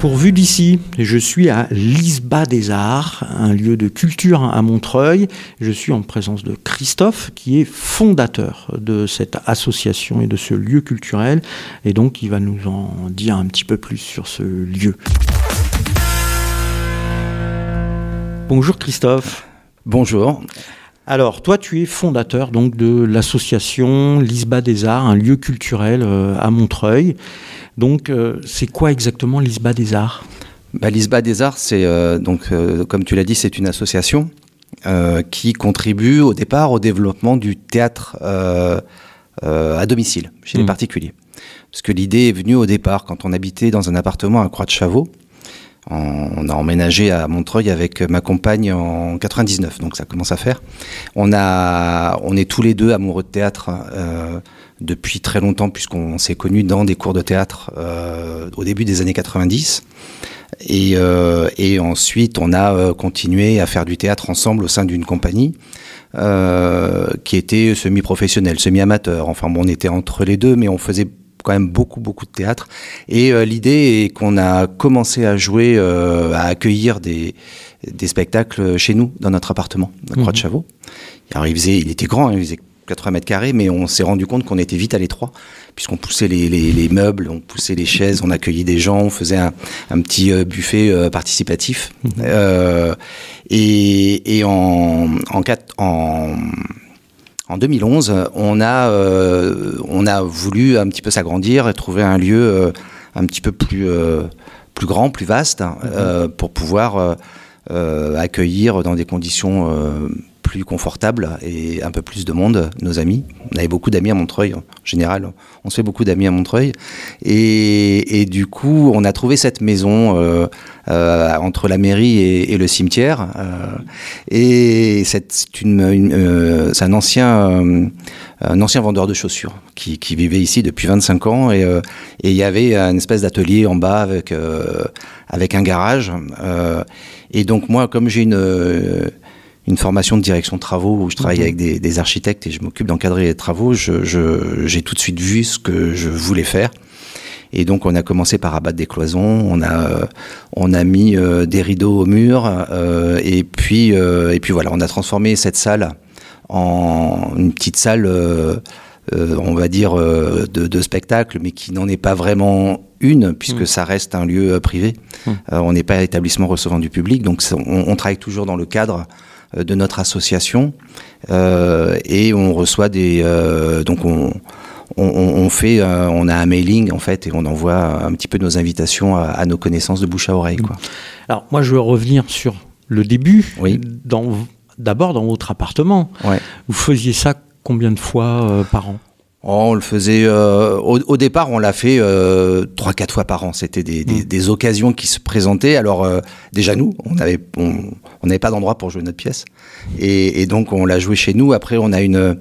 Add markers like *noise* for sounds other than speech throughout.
Pourvu d'ici, je suis à l'Isba des Arts, un lieu de culture à Montreuil. Je suis en présence de Christophe, qui est fondateur de cette association et de ce lieu culturel. Et donc, il va nous en dire un petit peu plus sur ce lieu. Bonjour Christophe. Bonjour. Alors, toi, tu es fondateur donc de l'association l'Isba des Arts, un lieu culturel euh, à Montreuil. Donc, euh, c'est quoi exactement l'ISBA des Arts? Bah, L'ISBA des Arts, c'est euh, donc, comme tu l'as dit, c'est une association qui contribue au départ au développement du théâtre à domicile chez les mmh. particuliers. Parce que l'idée est venue au départ quand on habitait dans un appartement à On a emménagé à Montreuil avec ma compagne en 99, donc ça commence à faire. On, a, on est tous les deux amoureux de théâtre depuis très longtemps, puisqu'on s'est connus dans des cours de théâtre euh, au début des années 90. Et, euh, et ensuite, on a euh, continué à faire du théâtre ensemble au sein d'une compagnie qui était semi-professionnelle, semi-amateur. Enfin, bon, on était entre les deux, mais on faisait quand même beaucoup beaucoup de théâtre et l'idée est qu'on a commencé à jouer à accueillir des, des spectacles chez nous dans notre appartement à Croix de. Chavaux alors il faisait il était grand hein, il faisait 80 mètres carrés, mais on s'est rendu compte qu'on était vite à l'étroit, puisqu'on poussait les, meubles, on poussait les chaises, on accueillait des gens, on faisait un, petit euh, buffet euh, participatif. Mhm. Euh, et, en, en, en 2011, on a, on a voulu un petit peu s'agrandir et trouver un lieu un petit peu plus, plus grand, plus vaste, mhm. pour pouvoir accueillir dans des conditions plus confortable et un peu plus de monde, nos amis. On avait beaucoup d'amis à Montreuil, en général, on se fait beaucoup d'amis à Montreuil. Et, du coup, on a trouvé cette maison euh, euh, entre la mairie et, le cimetière. Euh, et c'est un ancien un ancien vendeur de chaussures qui, vivait ici depuis 25 ans et il y avait une espèce d'atelier en bas avec avec un garage et donc moi comme j'ai une une formation de direction de travaux où je travaille avec des, architectes et je m'occupe d'encadrer les travaux, j'ai tout de suite vu ce que je voulais faire. Et donc on a commencé par abattre des cloisons, on a euh, on a mis euh, des rideaux au mur euh, et puis et puis voilà, on a transformé cette salle en une petite salle on va dire de, spectacle mais qui n'en est pas vraiment une puisque mmh. ça reste un lieu privé. Mmh. on n'est pas établissement recevant du public donc on, travaille toujours dans le cadre de notre association euh, et on reçoit des euh, donc on, on, fait, on a un mailing en fait et on envoie un petit peu nos invitations à, nos connaissances de bouche à oreille. Quoi. Alors moi je veux revenir sur le début. Oui. D'abord dans votre appartement. Ouais. Vous faisiez ça combien de fois par an? Oh, on le faisait euh, au, départ, on l'a fait euh, trois quatre fois par an. C'était des, des, mm. occasions qui se présentaient. Alors euh, déjà nous, on n'avait on, n'avait pas d'endroit pour jouer notre pièce, et, et donc on l'a joué chez nous. Après, on a une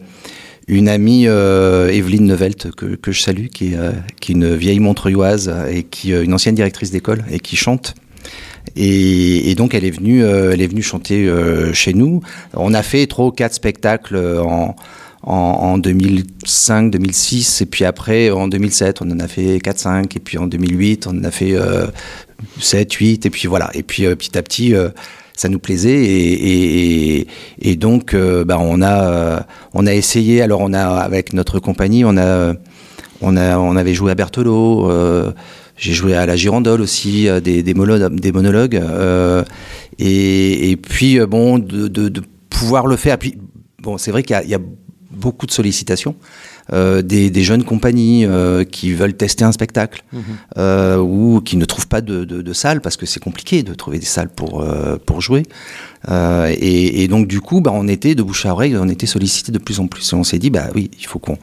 une amie Evelyne Nevelt que, que je salue, qui est, qui est une vieille montreuilloise et qui une ancienne directrice d'école et qui chante. Et, et, donc elle est venue, elle est venue chanter chez nous. On a fait trois quatre spectacles en en, 2005, 2006, et puis après en 2007, on en a fait 4, 5, et puis en 2008, on en a fait 7, euh, 8, et puis voilà. Et puis euh, petit à petit, euh, ça nous plaisait, et, donc bah, on, a, on a essayé, alors on a, avec notre compagnie, on, a, on, a, on avait joué à Berthelot, j'ai joué à la Girandole aussi, des, monologues. Et, puis, bon, de, de, pouvoir le faire. Puis, bon, c'est vrai qu'il y, y a beaucoup de sollicitations. Euh, des, jeunes compagnies euh, qui veulent tester un spectacle mhm. euh, ou qui ne trouvent pas de, de, salle parce que c'est compliqué de trouver des salles pour, pour jouer. Et, donc du coup, bah, on était de bouche à oreille, on était sollicité de plus en plus. Et on s'est dit, bah oui, il faut qu'on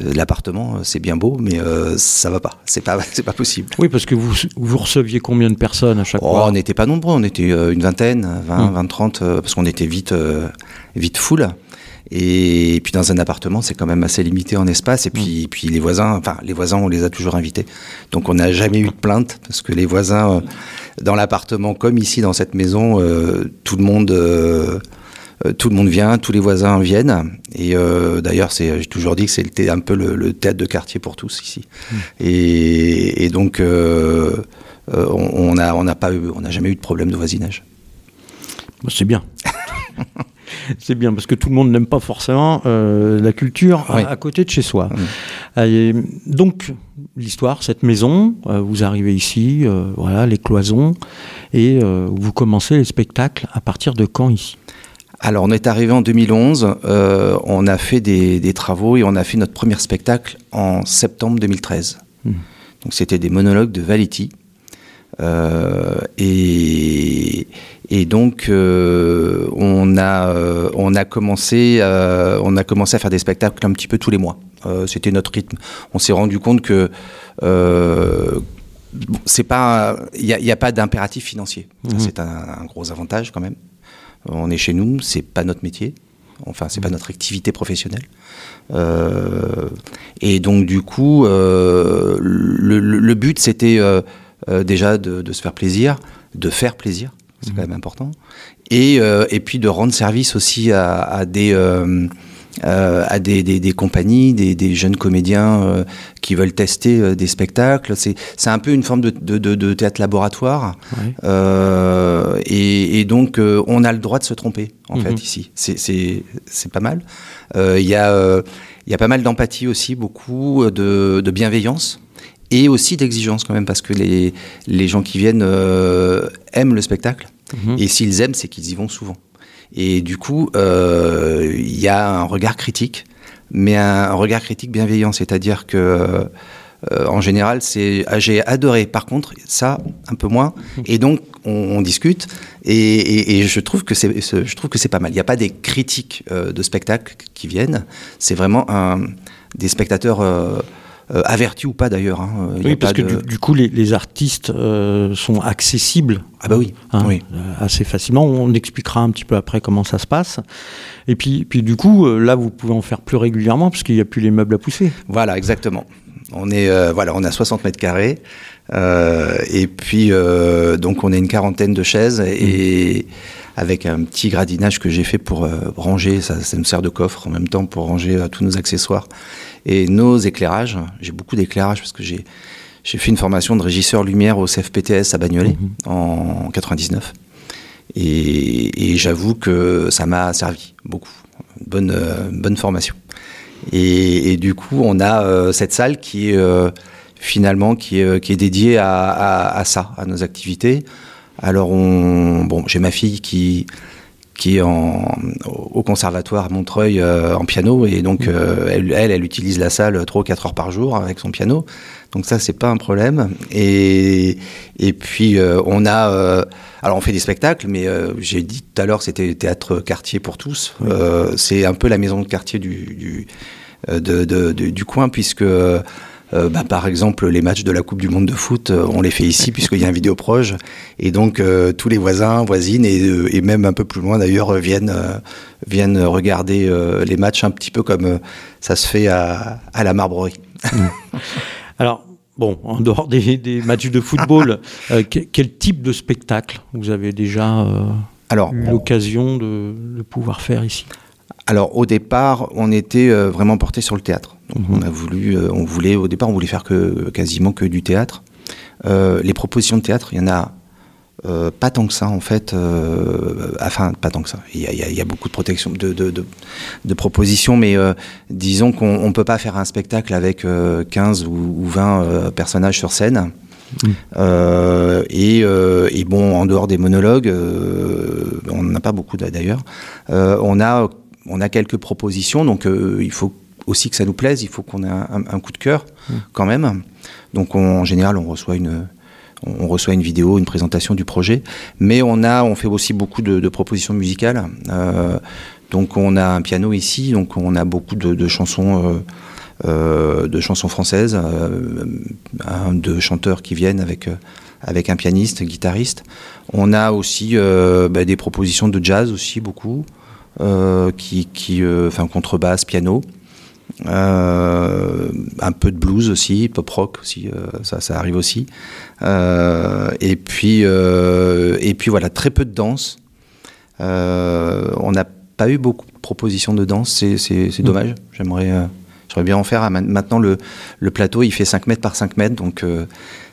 l'appartement, c'est bien beau, mais ça va pas. C'est pas, *laughs* c'est pas possible. Oui, parce que vous, vous receviez combien de personnes à chaque oh, fois? On n'était pas nombreux, on était une vingtaine, 20, 20 30, parce qu'on était vite, vite full. Et puis dans un appartement, c'est quand même assez limité en espace. Et puis, puis les voisins, enfin les voisins, on les a toujours invités. Donc on n'a jamais eu de plainte parce que les voisins euh, dans l'appartement, comme ici dans cette maison, euh, tout le monde. Euh, tout le monde vient, tous les voisins viennent. Et d'ailleurs, c'est, j'ai toujours dit que c'était un peu le, théâtre de quartier pour tous ici. Mm. Et, et, donc, on n'a on on jamais eu de problème de voisinage. C'est bien. *laughs* *laughs* c'est bien parce que tout le monde n'aime pas forcément euh, la culture à, côté de chez soi. Mm. donc l'histoire, cette maison, euh, vous arrivez ici, euh, voilà les cloisons, et vous commencez les spectacles à partir de quand ici? Alors on est arrivé en 2011, on a fait des, travaux et on a fait notre premier spectacle en septembre 2013. Mm. Donc c'était des monologues de Valiti. Et, et donc, euh, on, a, euh, on, a commencé, euh, on a commencé à faire des spectacles un petit peu tous les mois. C'était notre rythme. On s'est rendu compte que c'est pas, il n'y a, pas d'impératif financier. Mhm. C'est un, gros avantage quand même. On est chez nous, c'est pas notre métier. Enfin, c'est pas mhm. notre activité professionnelle. et donc, du coup, le, but, c'était déjà de, de, se faire plaisir, de faire plaisir c'est quand même important. Et, euh, et puis de rendre service aussi à, à des, euh, euh, à des, des, des, compagnies, des, des jeunes comédiens euh, qui veulent tester euh, des spectacles. C'est, un peu une forme de, de, de, théâtre laboratoire. Et, et, donc, on a le droit de se tromper, en mhm. fait, ici. C'est, pas mal. Il y, y a pas mal d'empathie aussi, beaucoup de, de bienveillance et aussi d'exigence quand même parce que les, les gens qui viennent euh, aiment le spectacle. Mhm. et s'ils aiment c'est qu'ils y vont souvent. Et du coup euh, il y a un regard critique mais un, regard critique bienveillant. C'est-à-dire que euh, en général c'est ah, j'ai adoré. Par contre ça un peu moins. Et donc on, discute. Et, et, je trouve que c'est je trouve que c'est pas mal. Il n'y a pas des critiques de spectacles qui viennent. C'est vraiment un, des spectateurs avertis ou pas d'ailleurs. Hein. Oui, parce que du, coup, les, artistes euh, sont accessibles. Ah bah oui, hein, oui. Euh, assez facilement. On expliquera un petit peu après comment ça se passe. Et puis, puis du coup, là, vous pouvez en faire plus régulièrement parce qu'il n'y a plus les meubles à pousser. Voilà, exactement. On est, voilà, on a 60 mètres carrés. et puis, donc, on a une quarantaine de chaises et. Mmh. avec un petit gradinage que j'ai fait pour ranger, ça, ça, me sert de coffre en même temps pour ranger tous nos accessoires et nos éclairages. J'ai beaucoup d'éclairages parce que j'ai j'ai fait une formation de régisseur lumière au CFPTS à Bagnolet mhm. en 99. Et, et j'avoue que ça m'a servi beaucoup. Bonne, euh, bonne formation. Et, et, du coup, on a euh, cette salle qui est euh, finalement qui est, qui est dédiée à, à, à, ça, à nos activités. Alors, on, bon, j'ai ma fille qui, qui est en, au conservatoire à Montreuil euh, en piano et donc mmh. euh, elle, elle, utilise la salle 3 ou 4 heures par jour avec son piano. Donc ça c'est pas un problème. Et, et puis euh, on a alors on fait des spectacles, mais j'ai dit tout à l'heure c'était théâtre quartier pour tous. c'est un peu la maison de quartier du, du de, de, du coin puisque euh, bah, par exemple, les matchs de la Coupe du Monde de foot, euh, on les fait ici puisqu'il y a un vidéo proche. Et donc, euh, tous les voisins, voisines et, et, même un peu plus loin d'ailleurs viennent, viennent regarder les matchs un petit peu comme ça se fait à, à la Marbrerie. *laughs* Alors, Bon, en dehors des, des matchs de football, *laughs* quel type de spectacle vous avez déjà eu l'occasion de, de, pouvoir faire ici? Alors, au départ, on était vraiment porté sur le théâtre. On a voulu, euh, on voulait au départ, on voulait faire que quasiment que du théâtre. Euh, les propositions de théâtre, il y en a euh, pas tant que ça en fait. enfin, pas tant que ça. Il y a, beaucoup de protection, de, de, propositions, mais disons qu'on ne peut pas faire un spectacle avec 15 ou, 20 personnages sur scène. Mmh. et, et, bon, en dehors des monologues, on n'en a pas beaucoup d'ailleurs. on a on a quelques propositions, donc il faut aussi que ça nous plaise, il faut qu'on ait un, coup de cœur mmh. quand même. Donc en général, on reçoit une on reçoit une vidéo, une présentation du projet, mais on a, on fait aussi beaucoup de, propositions musicales. Euh, donc on a un piano ici, donc on a beaucoup de, chansons, euh, euh, de chansons françaises, de chanteurs qui viennent avec avec un pianiste, guitariste. On a aussi bah, des propositions de jazz aussi beaucoup, qui, qui enfin contrebasse, piano. Euh, un peu de blues aussi, pop rock aussi, euh, ça, ça arrive aussi. Euh, et puis, et puis voilà, très peu de danse. on n'a pas eu beaucoup de propositions de danse, c'est mm. dommage. J'aimerais, j'aimerais bien en faire. Maintenant, le, le, plateau, il fait 5 mètres par 5 mètres, donc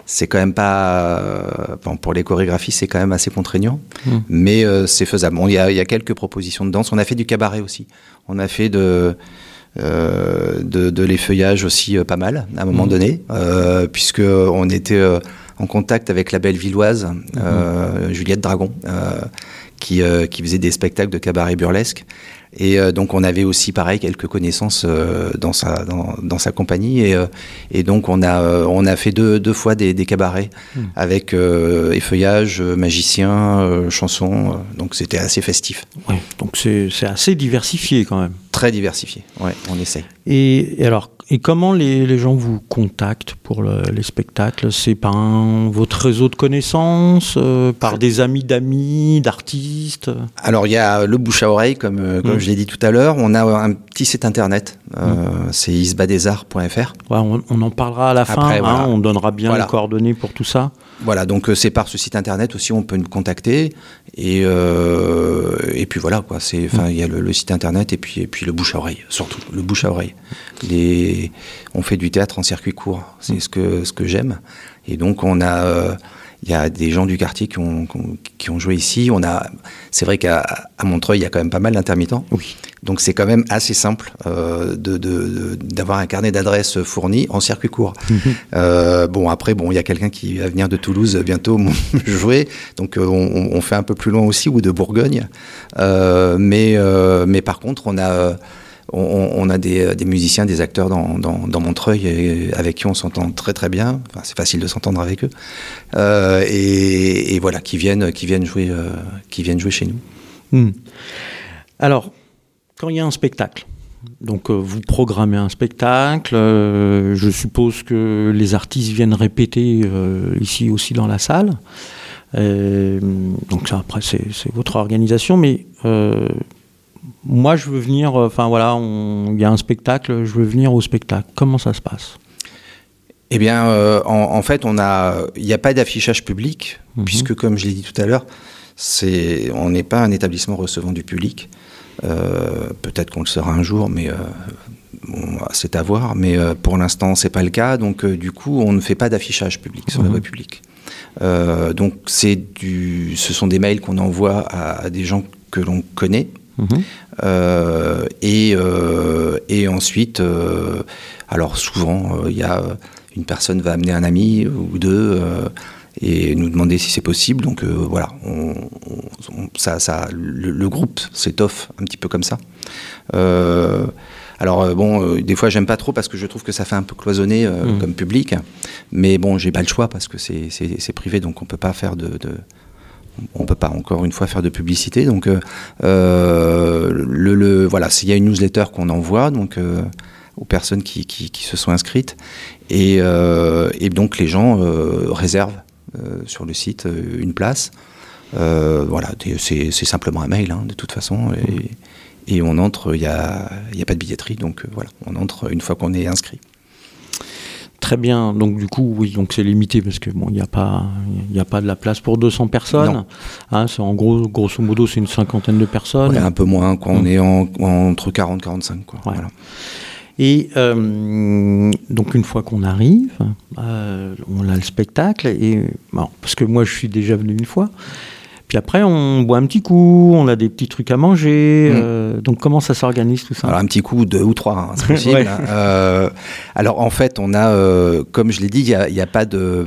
c'est quand même pas. bon, pour les chorégraphies, c'est quand même assez contraignant, mais c'est faisable. Il y, a, quelques propositions de danse. On a fait du cabaret aussi. On a fait de. De, de l'effeuillage aussi pas mal à un moment donné, puisque on était en contact avec la belle villoise Juliette Dragon, qui, qui faisait des spectacles de cabaret burlesque. Et euh, donc on avait aussi pareil quelques connaissances euh, dans sa dans, dans, sa compagnie et, euh, et donc on a on a fait deux, deux fois des, des cabarets hmm. avec effeuillage, magicien, chansons. donc c'était assez festif. Ouais, donc c'est assez diversifié quand même. Très diversifié. Ouais, on essaye. Et, et alors et comment les, les, gens vous contactent pour le, les spectacles? C'est par un, votre réseau de connaissances, euh, par des amis d'amis, d'artistes? Alors il y a le bouche à oreille, comme, euh, comme mm. je l'ai dit tout à l'heure. On a un petit site internet, euh, mm. c'est isbadesarts.fr. Ouais, on, on, en parlera à la fin, hein, on donnera bien voilà. les coordonnées pour tout ça. Voilà, donc c'est par ce site internet aussi on peut nous contacter et euh, et puis voilà quoi. C'est enfin il y a le, le, site internet et puis et puis le bouche à oreille surtout le bouche à oreille. Les, on fait du théâtre en circuit court, c'est mm. ce que ce que j'aime et donc on a euh, il y a des gens du quartier qui ont, qui ont joué ici. On a, c'est vrai qu'à Montreuil, il y a quand même pas mal d'intermittents. Oui. Donc c'est quand même assez simple euh, de, d'avoir un carnet d'adresses fourni en circuit court. *laughs* euh, bon après, bon, il y a quelqu'un qui va venir de Toulouse bientôt *laughs* jouer, donc euh, on, on, fait un peu plus loin aussi ou de Bourgogne. Euh, mais mais par contre, on a on, a des, des, musiciens, des acteurs dans, Montreuil avec qui on s'entend très très bien. Enfin, c'est facile de s'entendre avec eux. Euh, et, voilà, qui viennent, qui viennent jouer, euh, qui viennent jouer chez nous. Hmm. Alors, quand il y a un spectacle, donc euh, vous programmez un spectacle, euh, je suppose que les artistes viennent répéter euh, ici aussi dans la salle. donc ça, après c'est votre organisation, mais moi, je veux venir, enfin voilà, il y a un spectacle, je veux venir au spectacle. Comment ça se passe? Eh bien, euh, en, en, fait, on a, il n'y a pas d'affichage public, -hmm. puisque, comme je l'ai dit tout à l'heure, c'est, on n'est pas un établissement recevant du public. Euh, peut-être qu'on le sera un jour, mais euh, bon, c'est à voir. Mais euh, pour l'instant, c'est pas le cas. Donc, euh, du coup, on ne fait pas d'affichage public sur mmh. la voie publique. Euh, donc, c'est du, ce sont des mails qu'on envoie à, à, des gens que l'on connaît. Mmh. Et, et ensuite, alors souvent, il y a une personne va amener un ami ou deux et nous demander si c'est possible. Donc euh, voilà, on, on, ça, ça, le, le groupe s'étoffe un petit peu comme ça. Euh, alors euh, bon, euh, des fois j'aime pas trop parce que je trouve que ça fait un peu cloisonné euh, mmh. comme public, mais bon, j'ai pas le choix parce que c'est privé, donc on peut pas faire de, de on peut pas encore une fois faire de publicité. Donc euh, le, le, voilà, il y a une newsletter qu'on envoie donc euh, aux personnes qui, se sont inscrites et, euh, et donc les gens réservent euh, sur le site euh, une place. Euh, voilà, c'est simplement un mail hein, de toute façon. Et, on entre, il n'y a, a, pas de billetterie, donc voilà, on entre une fois qu'on est inscrit. Très bien. Donc du coup, oui, donc c'est limité parce que bon, il n'y a pas, il a pas de la place pour 200 personnes. Hein, c'est en gros, grosso modo, c'est une cinquantaine de personnes. Ouais, un peu moins. Quoi. On mmh. est en, en, entre 40 45. Quoi. Ouais. Voilà. Et euh, donc une fois qu'on arrive, euh, on a le spectacle, et, bon, parce que moi je suis déjà venu une fois, puis après on boit un petit coup, on a des petits trucs à manger, mmh. euh, donc comment ça s'organise tout ça? Alors un petit coup, deux ou trois, hein, c'est possible. *laughs* ouais. euh, alors en fait on a, euh, comme je l'ai dit, il n'y a, a, pas de...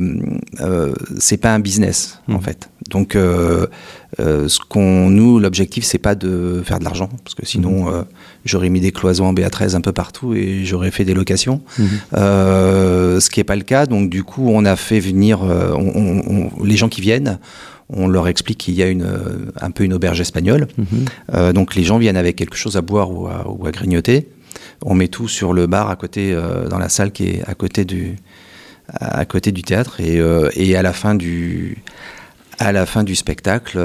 C'est pas un business mmh. en fait. Donc ce qu'on nous, l'objectif c'est pas de faire de l'argent, parce que sinon... Mmh j'aurais mis des cloisons en BA13 un peu partout et j'aurais fait des locations. Mmh. Euh, ce qui n'est pas le cas. Donc du coup, on a fait venir on, on, on, les gens qui viennent. On leur explique qu'il y a une, euh, un peu une auberge espagnole. Mmh. Euh, donc les gens viennent avec quelque chose à boire ou à, ou à, grignoter. On met tout sur le bar à côté, euh, dans la salle qui est à côté du, à côté du théâtre. Et, euh, et à la fin du, à la fin du spectacle,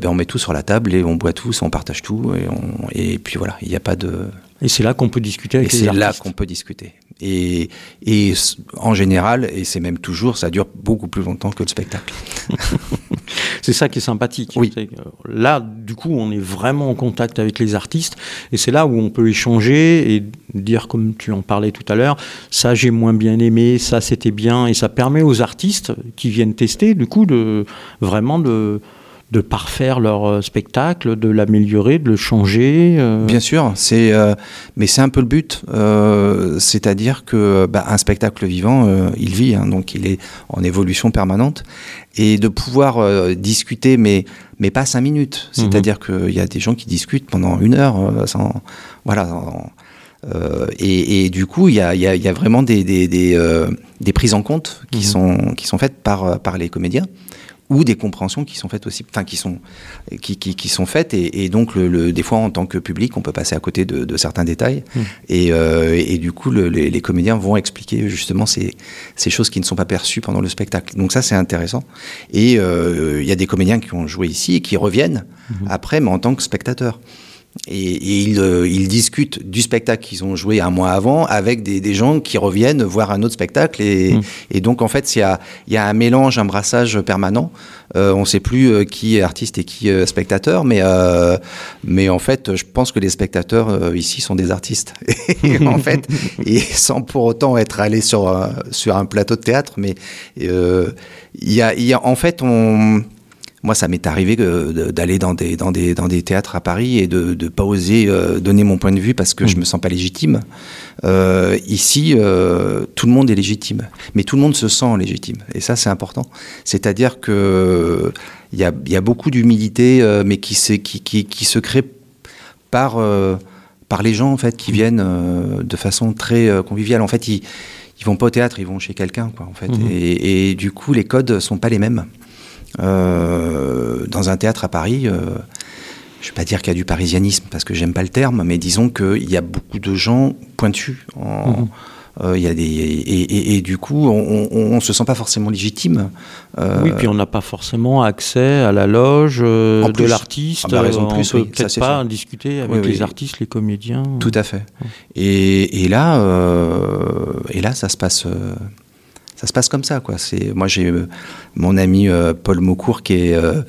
ben on met tout sur la table et on boit tous, on partage tout et, on, et puis voilà, il n'y a pas de. Et c'est là qu'on peut discuter avec et les artistes. C'est là qu'on peut discuter. Et, et en général, et c'est même toujours, ça dure beaucoup plus longtemps que le spectacle. *laughs* C'est ça qui est sympathique. Oui. Là, du coup, on est vraiment en contact avec les artistes et c'est là où on peut échanger et dire, comme tu en parlais tout à l'heure, ça j'ai moins bien aimé, ça c'était bien et ça permet aux artistes qui viennent tester, du coup, de vraiment de de parfaire leur euh, spectacle, de l'améliorer, de le changer. Euh. Bien sûr, c'est euh, mais c'est un peu le but, c'est-à-dire que bah, un spectacle vivant, il vit, hein, donc il est en évolution permanente, et de pouvoir discuter, mais mais pas cinq minutes. Mhm. C'est-à-dire qu'il y a des gens qui discutent pendant une heure, sans, voilà. et, du coup, il y a, y a, vraiment des, des, des, prises en compte qui, mhm. sont, qui sont faites par, par les comédiens ou des compréhensions qui sont faites aussi, enfin qui sont qui, qui, sont faites et, donc le, des fois en tant que public on peut passer à côté de, certains détails et, euh, et, du coup les, comédiens vont expliquer justement ces, ces choses qui ne sont pas perçues pendant le spectacle. Donc ça c'est intéressant et euh, il y a des comédiens qui ont joué ici et qui reviennent hmm. après mais en tant que spectateurs. Et, ils, euh, ils, discutent du spectacle qu'ils ont joué un mois avant avec des, des, gens qui reviennent voir un autre spectacle. Et, mmh. et donc, en fait, il y a, y a, un mélange, un brassage permanent. Euh, on ne sait plus euh, qui est artiste et qui est spectateur, mais, euh, mais en fait, je pense que les spectateurs ici sont des artistes. *laughs* et, en *laughs* fait, et sans pour autant être allé sur, sur un plateau de théâtre, mais il y a, y a, en fait, on moi, ça m'est arrivé d'aller dans des, dans, des, dans des théâtres à Paris et de ne pas oser euh, donner mon point de vue parce que je je mmh. me sens pas légitime. Euh, ici, euh, tout le monde est légitime, mais tout le monde se sent légitime. Et ça, c'est important. C'est-à-dire que il y a, y a, beaucoup d'humilité, mais qui, qui, qui, qui, se crée par, par les gens en fait qui mmh. viennent de façon très conviviale. En fait, ils, ils vont pas au théâtre, ils vont chez quelqu'un, quoi. En fait, mmh. et, et, du coup, les codes sont pas les mêmes. Euh, dans un théâtre à Paris, euh, je ne vais pas dire qu'il y a du parisianisme parce que j'aime pas le terme, mais disons qu'il y a beaucoup de gens pointus. Mhm. Euh, il y a des et, du coup on, ne se sent pas forcément légitime. oui, puis on n'a pas forcément accès à la loge de l'artiste. Ah bah, on peut peut-être pas discuter avec les artistes, les comédiens. Tout à fait. Et, là, et là, ça se passe ça se passe comme ça, quoi. C'est moi j'ai euh, mon ami euh, Paul Maucourt qui est euh,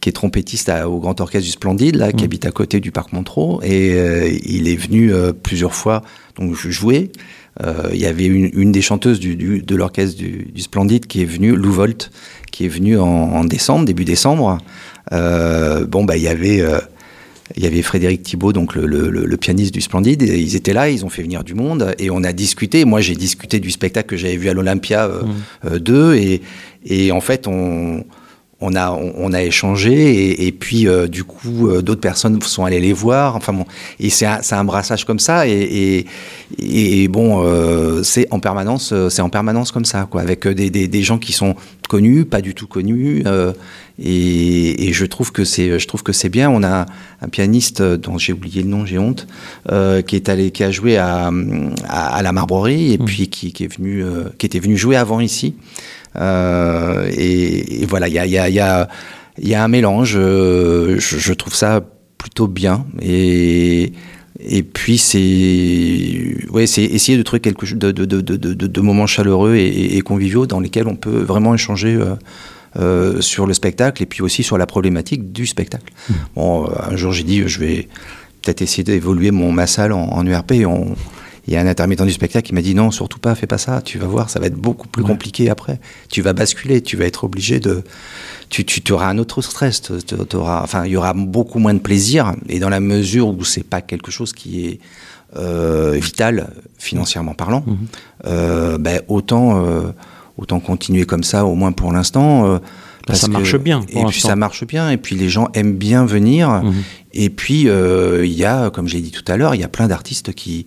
qui est trompettiste au Grand Orchestre du Splendide, là, qui mm. habite à côté du Parc Montreux, et il est venu plusieurs fois donc jouer. Il y avait une, des chanteuses du, de l'orchestre du, du, Splendide qui est venue, Lou Volt, qui est venue en, en décembre, début décembre. bon, bah il y avait il y avait Frédéric Thibault, donc le, pianiste du Splendide, et ils étaient là, ils ont fait venir du monde, et on a discuté. Moi, j'ai discuté du spectacle que j'avais vu à l'Olympia 2, euh, mmh. euh, et, et en fait, on, on a, on, a échangé et, puis euh, du coup euh, d'autres personnes sont allées les voir. Enfin bon, et c'est un, un, brassage comme ça et, et, bon, euh, c'est en permanence, c'est en permanence comme ça, quoi, avec des, des, des, gens qui sont connus, pas du tout connus. et, je trouve que c'est, je trouve que c'est bien. On a un pianiste dont j'ai oublié le nom, j'ai honte, qui est allé, qui a joué à, à, la Marbrerie et mmh. puis qui, qui, est venu, qui était venu jouer avant ici. Euh, et, voilà, il y a, y, a, y, a, y a, un mélange. Euh, je, trouve ça plutôt bien. Et, et puis c'est ouais, c'est essayer de trouver quelque chose de, de, de, de moments chaleureux et, conviviaux dans lesquels on peut vraiment échanger. Euh, sur le spectacle et puis aussi sur la problématique du spectacle. Mmh. Bon, un jour j'ai dit je vais peut-être essayer d'évoluer mon ma salle en, en URP. On, il y a un intermittent du spectacle qui m'a dit non, surtout pas, fais pas ça, tu vas voir, ça va être beaucoup plus compliqué après. Tu vas basculer, tu vas être obligé de. Tu, tu auras un autre stress, auras, enfin, il y aura beaucoup moins de plaisir, et dans la mesure où c'est pas quelque chose qui est euh, vital, financièrement parlant, mhm. euh, ben, autant, euh, autant continuer comme ça, au moins pour l'instant. Parce ça marche bien. Et puis ça marche bien, et puis les gens aiment bien venir. Mhm. Et puis euh, il y a, comme j'ai dit tout à l'heure, il y a plein d'artistes qui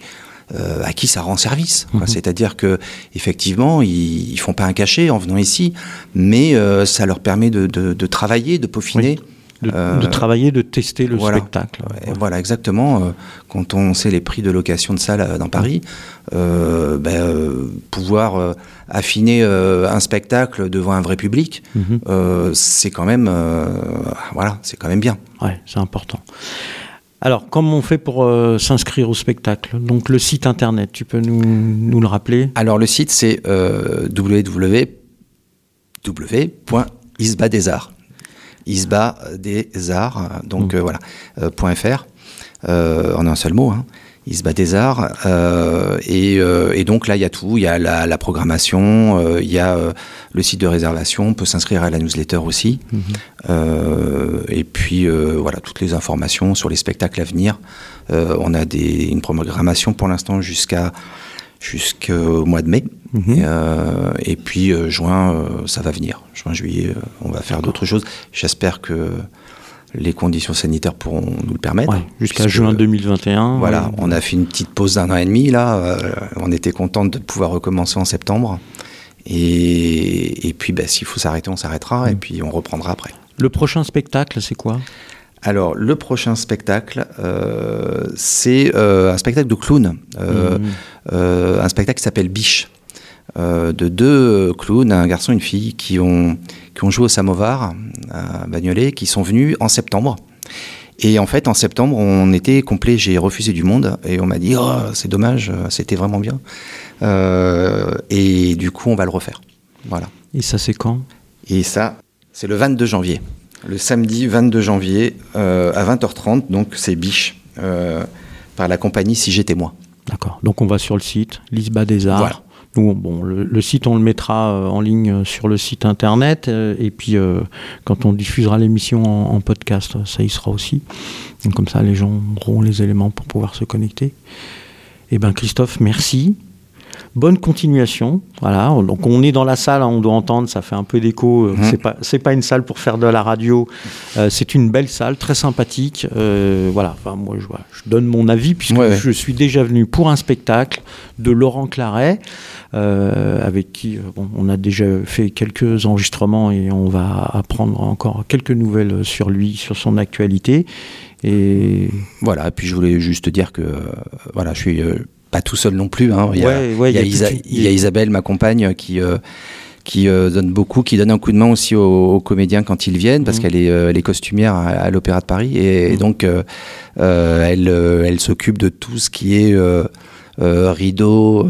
euh, à qui ça rend service. Mhm. C'est-à-dire que effectivement, ils, ils font pas un cachet en venant ici, mais euh, ça leur permet de, de, de, travailler, de peaufiner. De, euh, de, travailler, de tester le spectacle. Voilà, exactement. quand on sait les prix de location de salle dans Paris, ben, pouvoir affiner un spectacle devant un vrai public, mhm. c'est quand même, voilà, c'est quand même bien. Ouais, c'est important. Alors, comment on fait pour euh, s'inscrire au spectacle Donc, le site internet, tu peux nous, nous le rappeler? Alors, le site, c'est euh, www.isbadesarts. Isba des Arts, donc mmh. voilà, .fr, en un seul mot. Hein il se bat des arts. Euh, et, euh, et, donc là, il y a tout. Il y a la, la programmation, euh, il y a le site de réservation. On peut s'inscrire à la newsletter aussi. Mhm. Et puis voilà, toutes les informations sur les spectacles à venir. on a des, une programmation pour l'instant jusqu'à jusqu'au mois de mai. Mhm. et puis juin, ça va venir. Juin, juillet, on va faire d'autres choses. J'espère que les conditions sanitaires pourront nous le permettre. Jusqu'à juin 2021. Voilà, on a fait une petite pause d'un an et demi là. Euh, on était content de pouvoir recommencer en septembre. Et, et puis, bah, s'il faut s'arrêter, on s'arrêtera. Et mm. puis, on reprendra après. Le prochain spectacle, c'est quoi? Alors, le prochain spectacle, euh, c'est euh, un spectacle de clown, mm. un spectacle qui s'appelle Biche, de deux clowns, un garçon et une fille, qui ont, qui ont joué au Samovar à Bagnolet, qui sont venus en septembre. Et en fait, en septembre, on était complet. J'ai refusé du monde et on m'a dit oh, c'est dommage, c'était vraiment bien. Euh, et du coup, on va le refaire. Voilà. Et ça, c'est quand? Et ça, c'est le 22 janvier. Le samedi 22 janvier euh, à 20h30. Donc, c'est Biche euh, par la compagnie Si j'étais moi. D'accord. Donc, on va sur le site Lisba des Arts. Voilà. Bon, le, site, on le mettra euh, en ligne euh, sur le site internet. Euh, et puis, quand on diffusera l'émission en, podcast, ça y sera aussi. Donc, comme ça, les gens auront les éléments pour pouvoir se connecter. Eh bien, Christophe, merci. Bonne continuation. Voilà. Donc on est dans la salle, hein, on doit entendre, ça fait un peu d'écho. Mmh. C'est pas c'est pas une salle pour faire de la radio. c'est une belle salle, très sympathique. voilà. Enfin, moi je, je, donne mon avis puisque je suis déjà venu pour un spectacle de Laurent Claret. Euh, avec qui euh, on a déjà fait quelques enregistrements et on va apprendre encore quelques nouvelles sur lui, sur son actualité. Et voilà. Puis je voulais juste dire que euh, voilà, je suis pas tout seul non plus. Hein. Il, y a, Isabelle, ma compagne, qui qui donne beaucoup, qui donne un coup de main aussi aux, comédiens quand ils viennent, parce mmh. qu'elle est, costumière à, l'Opéra de Paris, et, mmh. donc elle, elle s'occupe de tout ce qui est rideau,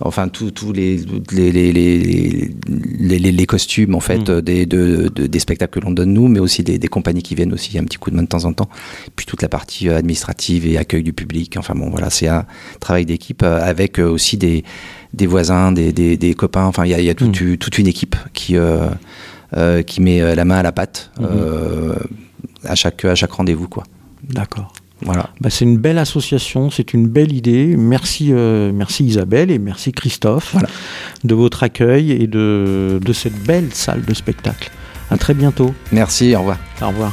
enfin tous les les, les, les, costumes en fait mm. des, des spectacles que l'on donne nous, mais aussi des, compagnies qui viennent aussi un petit coup de main de temps en temps. Puis toute la partie euh, administrative et accueil du public. Enfin bon, voilà, c'est un travail d'équipe euh, avec euh, aussi des, des voisins, des, des, copains. Enfin, il y a, y a toute, mm. toute, une équipe qui qui met la main à la pâte mm-hmm. à chaque à chaque rendez-vous quoi. D'accord. Voilà. Bah, c'est une belle association, c'est une belle idée. Merci, euh, merci Isabelle et merci Christophe de votre accueil et de, de cette belle salle de spectacle. À très bientôt. Merci, au revoir. Au revoir.